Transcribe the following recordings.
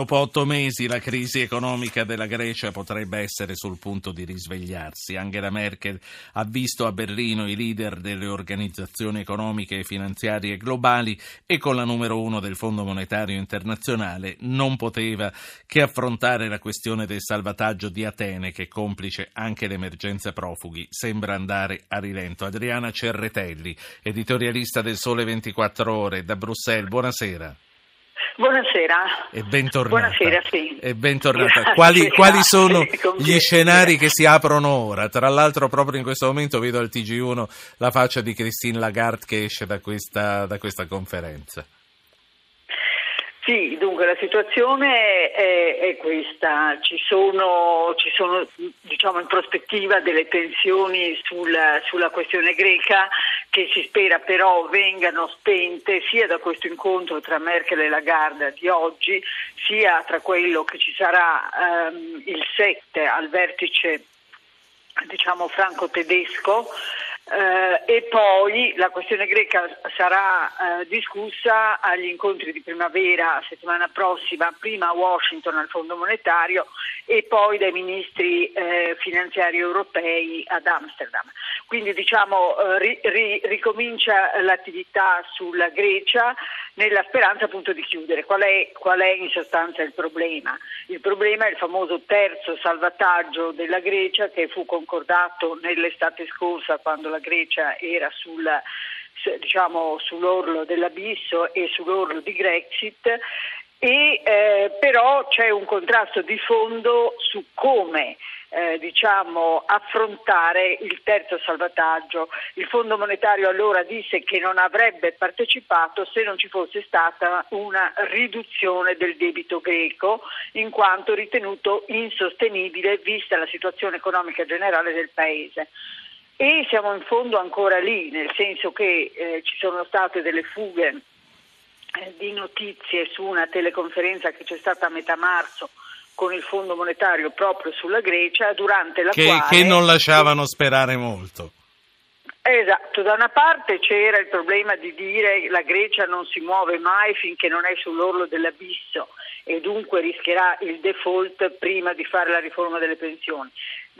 Dopo otto mesi la crisi economica della Grecia potrebbe essere sul punto di risvegliarsi. Angela Merkel ha visto a Berlino i leader delle organizzazioni economiche e finanziarie globali e con la numero uno del Fondo Monetario Internazionale non poteva che affrontare la questione del salvataggio di Atene che, complice anche l'emergenza profughi, sembra andare a rilento. Adriana Cerretelli, editorialista del Sole 24 Ore, da Bruxelles, buonasera. Buonasera. E bentornata. Buonasera, sì. E bentornata. Quali, quali, sono gli scenari che si aprono ora? Tra l'altro, proprio in questo momento vedo al TG1 la faccia di Christine Lagarde che esce da questa, da questa conferenza. Sì, dunque la situazione è, è questa, ci sono, ci sono diciamo, in prospettiva delle tensioni sulla, sulla questione greca che si spera però vengano spente sia da questo incontro tra Merkel e Lagarde di oggi, sia tra quello che ci sarà ehm, il 7 al vertice diciamo franco-tedesco eh, e poi la questione greca sarà eh, discussa agli incontri di primavera settimana prossima, prima a Washington al Fondo Monetario e poi dai ministri eh, finanziari europei ad Amsterdam. Quindi diciamo eh, ri, ri, ricomincia l'attività sulla Grecia nella speranza appunto di chiudere. Qual è, qual è, in sostanza il problema? Il problema è il famoso terzo salvataggio della Grecia che fu concordato nell'estate scorsa quando la Grecia era sul, diciamo, sull'orlo dell'abisso e sull'orlo di Grexit. E, eh, però c'è un contrasto di fondo su come eh, diciamo, affrontare il terzo salvataggio. Il Fondo monetario allora disse che non avrebbe partecipato se non ci fosse stata una riduzione del debito greco, in quanto ritenuto insostenibile vista la situazione economica generale del Paese. E siamo in fondo ancora lì, nel senso che eh, ci sono state delle fughe di notizie su una teleconferenza che c'è stata a metà marzo con il Fondo monetario proprio sulla Grecia, durante la che, quale... Che non lasciavano sperare molto. Esatto, da una parte c'era il problema di dire che la Grecia non si muove mai finché non è sull'orlo dell'abisso e dunque rischierà il default prima di fare la riforma delle pensioni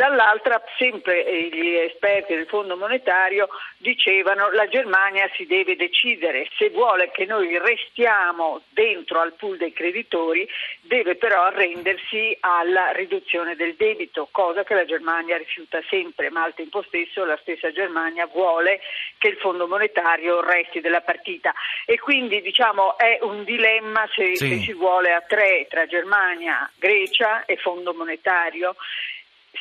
dall'altra sempre gli esperti del Fondo monetario dicevano che la Germania si deve decidere se vuole che noi restiamo dentro al pool dei creditori deve però arrendersi alla riduzione del debito, cosa che la Germania rifiuta sempre, ma al tempo stesso la stessa Germania vuole che il Fondo monetario resti della partita e quindi diciamo è un dilemma se, sì. se si vuole a tre tra Germania, Grecia e Fondo monetario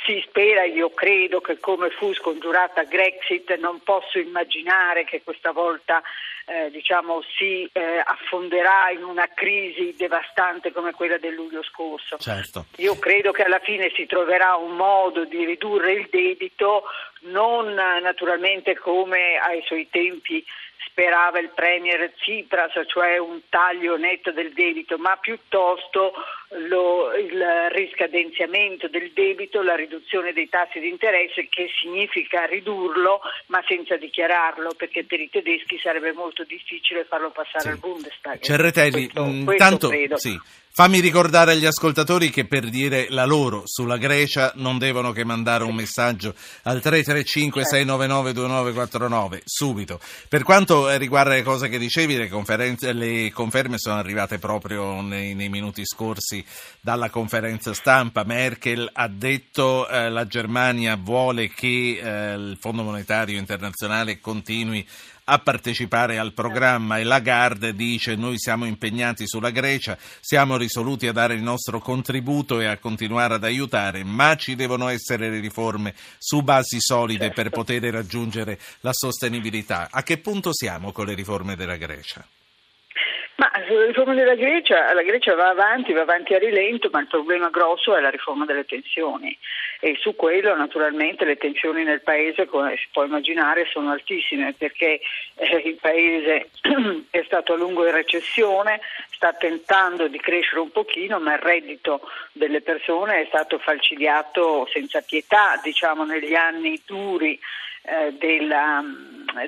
si spera, io credo che come fu scongiurata Grexit non posso immaginare che questa volta eh, diciamo, si eh, affonderà in una crisi devastante come quella del luglio scorso. Certo. Io credo che alla fine si troverà un modo di ridurre il debito, non naturalmente come ai suoi tempi sperava il Premier Tsipras, cioè un taglio netto del debito, ma piuttosto lo, il riscadenziamento del debito, la riduzione dei tassi di interesse che significa ridurlo ma senza dichiararlo perché per i tedeschi sarebbe molto difficile farlo passare sì. al Bundestag. Cerretelli, questo, mm, questo tanto, sì. Fammi ricordare agli ascoltatori che per dire la loro sulla Grecia non devono che mandare un messaggio al 335 699 2949 subito. Per quanto riguarda le cose che dicevi, le, le conferme sono arrivate proprio nei, nei, minuti scorsi dalla conferenza stampa. Merkel ha detto che eh, la Germania vuole che eh, il Fondo Monetario Internazionale continui a partecipare al programma e Lagarde dice noi siamo impegnati sulla Grecia, siamo risoluti a dare il nostro contributo e a continuare ad aiutare, ma ci devono essere le riforme su basi solide certo. per poter raggiungere la sostenibilità. A che punto siamo con le riforme della Grecia? Ma sulla riforma della Grecia, la Grecia va avanti, va avanti a rilento, ma il problema grosso è la riforma delle pensioni e su quello naturalmente le tensioni nel Paese, come si può immaginare, sono altissime perché eh, il Paese è stato a lungo in recessione, sta tentando di crescere un pochino, ma il reddito delle persone è stato falcidiato senza pietà, diciamo, negli anni duri eh, della,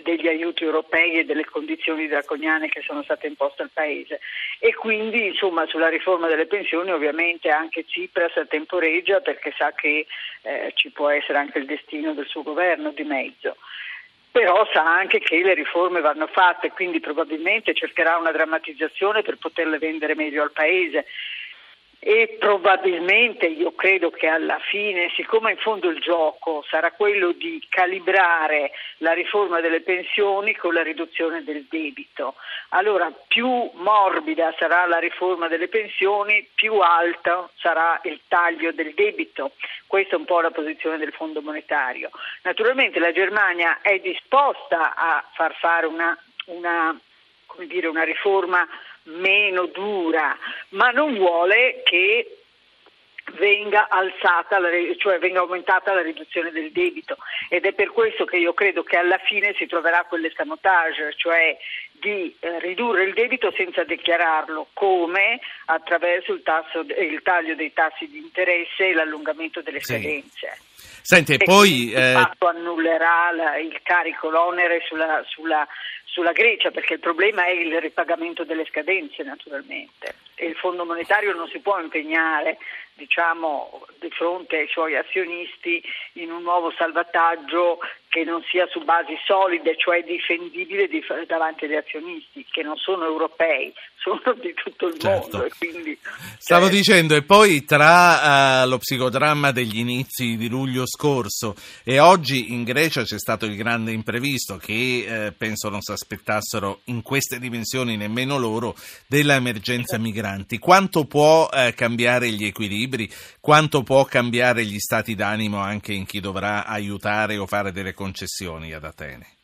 degli aiuti europei e delle condizioni draconiane che sono state imposte al Paese. E quindi, insomma, sulla riforma delle pensioni ovviamente anche Tsipras temporeggia perché sa che eh, ci può essere anche il destino del suo governo di mezzo però sa anche che le riforme vanno fatte, quindi probabilmente cercherà una drammatizzazione per poterle vendere meglio al Paese e probabilmente io credo che alla fine, siccome in fondo il gioco sarà quello di calibrare la riforma delle pensioni con la riduzione del debito, allora più morbida sarà la riforma delle pensioni, più alto sarà il taglio del debito. Questa è un po' la posizione del Fondo monetario. Naturalmente la Germania è disposta a far fare una, una, dire, una riforma meno dura, ma non vuole che venga alzata, cioè venga aumentata la riduzione del debito ed è per questo che io credo che alla fine si troverà quell'escamotage, cioè di eh, ridurre il debito senza dichiararlo, come attraverso il, tasso, il, taglio dei tassi di interesse e l'allungamento delle scadenze. Sì. Senti, e poi... Eh... fatto annullerà la, il carico, l'onere sulla, sulla sulla Grecia perché il problema è il ripagamento delle scadenze naturalmente. E il Fondo monetario non si può impegnare diciamo, di fronte ai suoi azionisti in un nuovo salvataggio che non sia su basi solide, cioè difendibile di, davanti agli azionisti, che non sono europei, sono di tutto il certo. mondo. Quindi, Stavo cioè... dicendo, e poi tra uh, lo psicodramma degli inizi di luglio scorso e oggi in Grecia c'è stato il grande imprevisto che eh, penso non si aspettassero in queste dimensioni nemmeno loro dell'emergenza migranti. Quanto può eh, cambiare gli equilibri? Quanto può cambiare gli stati d'animo anche in chi dovrà aiutare o fare delle concessioni ad Atene?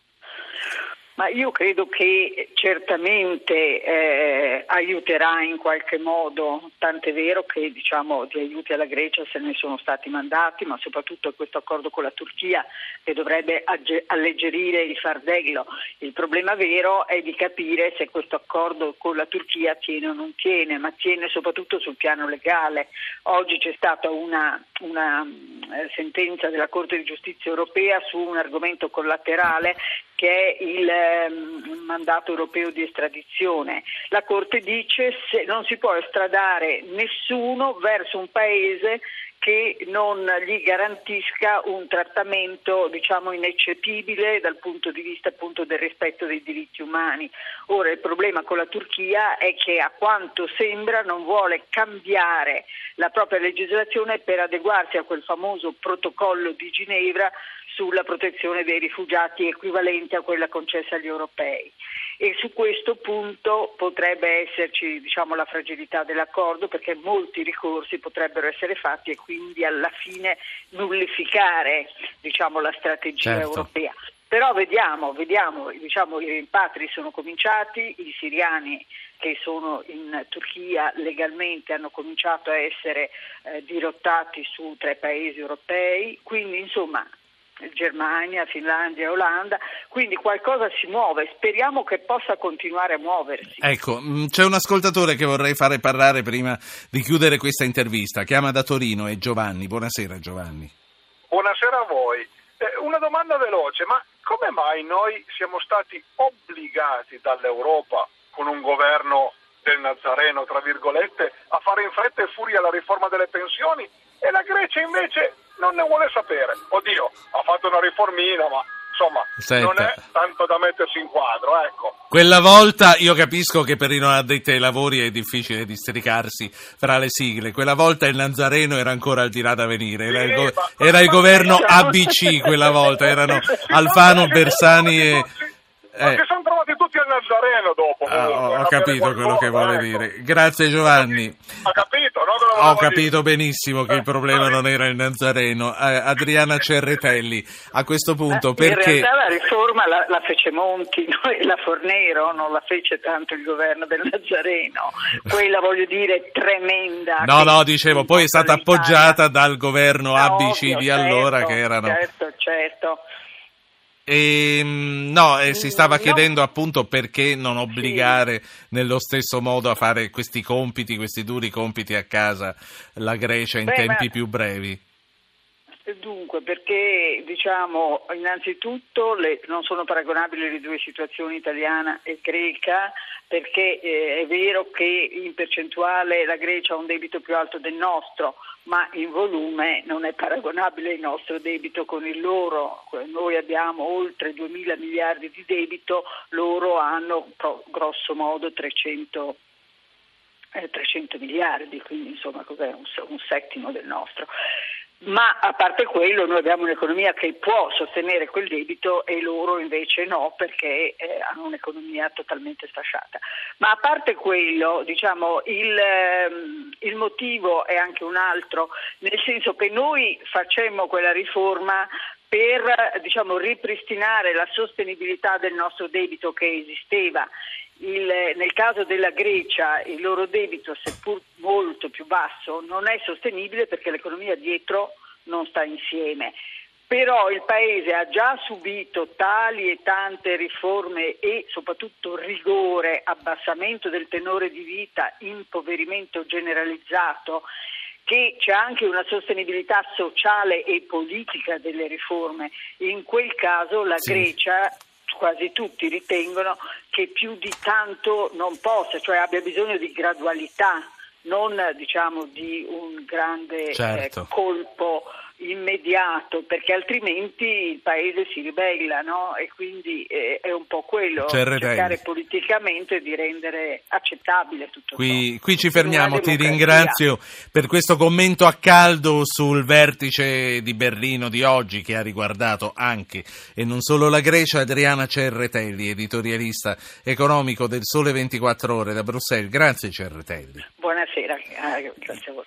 Ma io credo che certamente eh, aiuterà in qualche modo, tant'è vero che diciamo, di aiuti alla Grecia se ne sono stati mandati, ma soprattutto questo accordo con la Turchia che dovrebbe alleggerire il fardello. Il problema vero è di capire se questo accordo con la Turchia tiene o non tiene, ma tiene soprattutto sul piano legale. Oggi c'è stata una, una eh, sentenza della Corte di giustizia europea su un argomento collaterale che è il eh, mandato europeo di estradizione. La Corte dice che non si può estradare nessuno verso un paese che non gli garantisca un trattamento diciamo, ineccepibile dal punto di vista appunto, del rispetto dei diritti umani. Ora il problema con la Turchia è che a quanto sembra non vuole cambiare la propria legislazione per adeguarsi a quel famoso protocollo di Ginevra sulla protezione dei rifugiati equivalente a quella concessa agli europei e su questo punto potrebbe esserci diciamo, la fragilità dell'accordo perché molti ricorsi potrebbero essere fatti e quindi alla fine nullificare diciamo, la strategia certo. europea. Però vediamo, vediamo diciamo, i rimpatri sono cominciati, i siriani che sono in Turchia legalmente hanno cominciato a essere eh, dirottati su tre paesi europei, quindi insomma Germania, Finlandia, Olanda, quindi qualcosa si muove, speriamo che possa continuare a muoversi. Ecco, mm, c'è un ascoltatore che vorrei fare parlare prima di chiudere questa intervista, chiama da Torino, è Giovanni, buonasera Giovanni. Buonasera a voi, eh, una domanda veloce, ma come mai noi siamo stati obbligati dall'Europa con un governo del Nazareno, tra virgolette, a fare in fretta e furia la riforma delle pensioni e la Grecia invece non ne vuole sapere. Oddio, ha fatto una riformina, ma insomma Senta. non è tanto da mettersi in quadro, ecco. Quella volta io capisco che per i non addetti ai lavori è difficile districarsi fra le sigle, quella volta il Nazareno era ancora al di là da venire, era, il, go- era il governo ABC quella volta, erano Alfano, Bersani e... Ma eh. si sono trovati tutti al Nazareno dopo. Ah, ho, ho capito quello che vuole ecco. dire. Grazie Giovanni. Ha capito, no? Ho capito dire. benissimo che il problema non era il Nazareno. Eh, Adriana Cerretelli, a questo punto eh, perché... In realtà la riforma la, la fece Monti, la Fornero, non la fece tanto il governo del Nazareno. Quella voglio dire tremenda. No, no, dicevo, poi è stata appoggiata dal governo ABC di allora certo, che erano... Certo. E, ehm, no, eh, si stava no. chiedendo appunto perché non obbligare nello stesso modo a fare questi compiti, questi duri compiti a casa la Grecia in Beh, tempi ma... più brevi. Dunque, perché diciamo innanzitutto le, non sono paragonabili le due situazioni italiana e greca, perché eh, è vero che in percentuale la Grecia ha un debito più alto del nostro, ma in volume non è paragonabile il nostro debito con il loro. Noi abbiamo oltre 2 mila miliardi di debito, loro hanno grosso modo 300 300 eh, miliardi, quindi insomma cos'è un, un settimo del nostro ma a parte quello noi abbiamo un'economia che può sostenere quel debito e loro invece no perché eh, hanno un'economia totalmente sfasciata. Ma a parte quello, diciamo, il, ehm, il motivo è anche un altro, nel senso che noi facemmo quella riforma per diciamo, ripristinare la sostenibilità del nostro debito che esisteva il, nel caso della Grecia il loro debito, seppur molto più basso, non è sostenibile perché l'economia dietro non sta insieme. Però il Paese ha già subito tali e tante riforme e soprattutto rigore, abbassamento del tenore di vita, impoverimento generalizzato, che c'è anche una sostenibilità sociale e politica delle riforme. In quel caso la sì. Grecia quasi tutti ritengono che più di tanto non possa, cioè abbia bisogno di gradualità, non diciamo di un grande certo. eh, colpo immediato perché altrimenti il paese si ribella no? e quindi eh, è un po' quello CRT. cercare politicamente di rendere accettabile tutto qui, ciò. Qui ci fermiamo, ti ringrazio per questo commento a caldo sul vertice di Berlino di oggi che ha riguardato anche e non solo la Grecia, Adriana Cerretelli, editorialista economico del Sole 24 Ore da Bruxelles. Grazie Cerretelli. Buonasera, ah, grazie a voi.